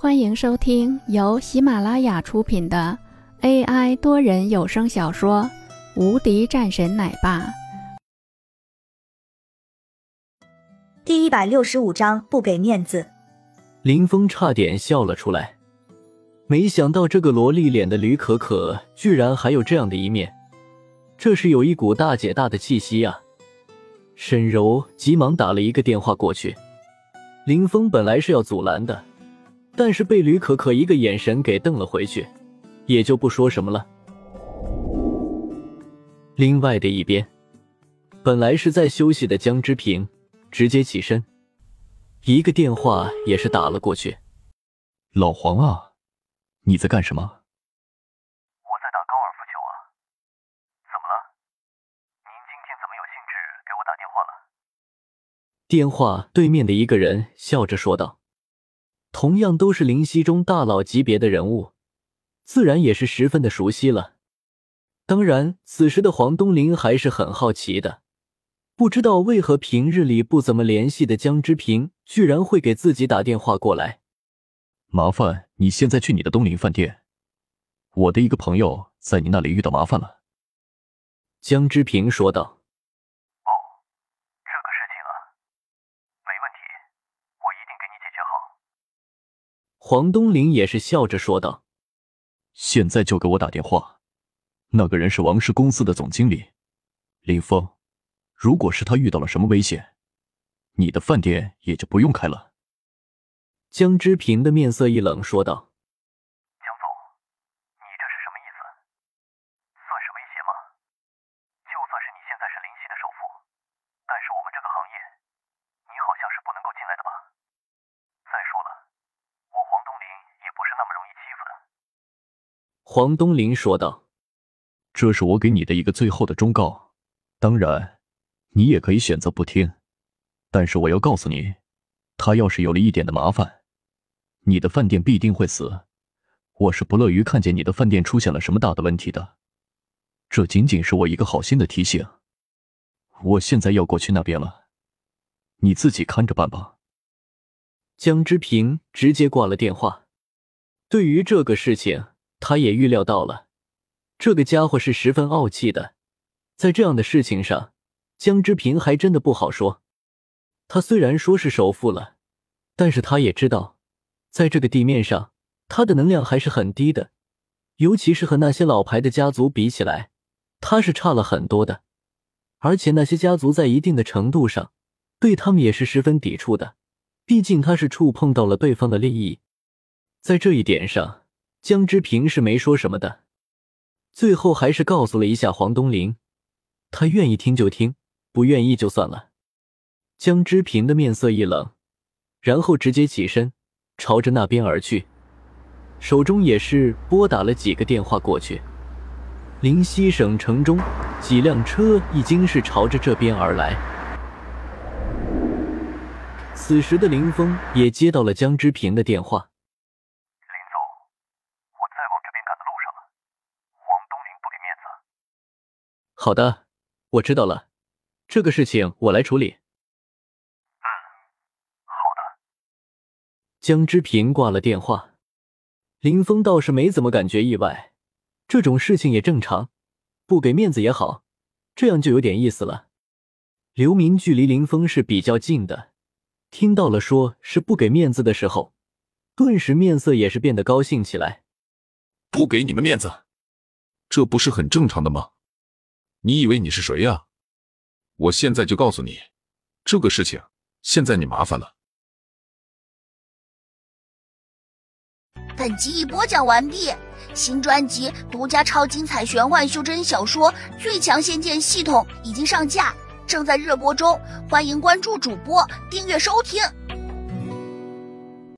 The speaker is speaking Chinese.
欢迎收听由喜马拉雅出品的 AI 多人有声小说《无敌战神奶爸》第一百六十五章不给面子。林峰差点笑了出来，没想到这个萝莉脸的吕可可居然还有这样的一面，这是有一股大姐大的气息啊！沈柔急忙打了一个电话过去，林峰本来是要阻拦的。但是被吕可可一个眼神给瞪了回去，也就不说什么了。另外的一边，本来是在休息的江之平直接起身，一个电话也是打了过去。老黄啊，你在干什么？我在打高尔夫球啊。怎么了？您今天怎么有兴致给我打电话了？电话对面的一个人笑着说道。同样都是灵犀中大佬级别的人物，自然也是十分的熟悉了。当然，此时的黄东林还是很好奇的，不知道为何平日里不怎么联系的江之平，居然会给自己打电话过来。麻烦你现在去你的东林饭店，我的一个朋友在你那里遇到麻烦了。”江之平说道。黄东林也是笑着说道：“现在就给我打电话，那个人是王氏公司的总经理林峰。如果是他遇到了什么危险，你的饭店也就不用开了。”江之平的面色一冷，说道：“江总，你这是什么意思？算是威胁吗？就算是你现在是灵犀的首富，但是我们这个行业，你好像是不能够进来的吧？再说了。”黄东林说道：“这是我给你的一个最后的忠告，当然，你也可以选择不听。但是我要告诉你，他要是有了一点的麻烦，你的饭店必定会死。我是不乐于看见你的饭店出现了什么大的问题的。这仅仅是我一个好心的提醒。我现在要过去那边了，你自己看着办吧。”江之平直接挂了电话。对于这个事情。他也预料到了，这个家伙是十分傲气的，在这样的事情上，江之平还真的不好说。他虽然说是首富了，但是他也知道，在这个地面上，他的能量还是很低的，尤其是和那些老牌的家族比起来，他是差了很多的。而且那些家族在一定的程度上，对他们也是十分抵触的，毕竟他是触碰到了对方的利益，在这一点上。江之平是没说什么的，最后还是告诉了一下黄东林，他愿意听就听，不愿意就算了。江之平的面色一冷，然后直接起身朝着那边而去，手中也是拨打了几个电话过去。灵溪省城中几辆车已经是朝着这边而来，此时的林峰也接到了江之平的电话。好的，我知道了，这个事情我来处理。嗯，好的。江之平挂了电话，林峰倒是没怎么感觉意外，这种事情也正常，不给面子也好，这样就有点意思了。刘明距离林峰是比较近的，听到了说是不给面子的时候，顿时面色也是变得高兴起来。不给你们面子，这不是很正常的吗？你以为你是谁呀？我现在就告诉你，这个事情现在你麻烦了。本集已播讲完毕，新专辑独家超精彩玄幻修真小说《最强仙剑系统》已经上架，正在热播中，欢迎关注主播，订阅收听。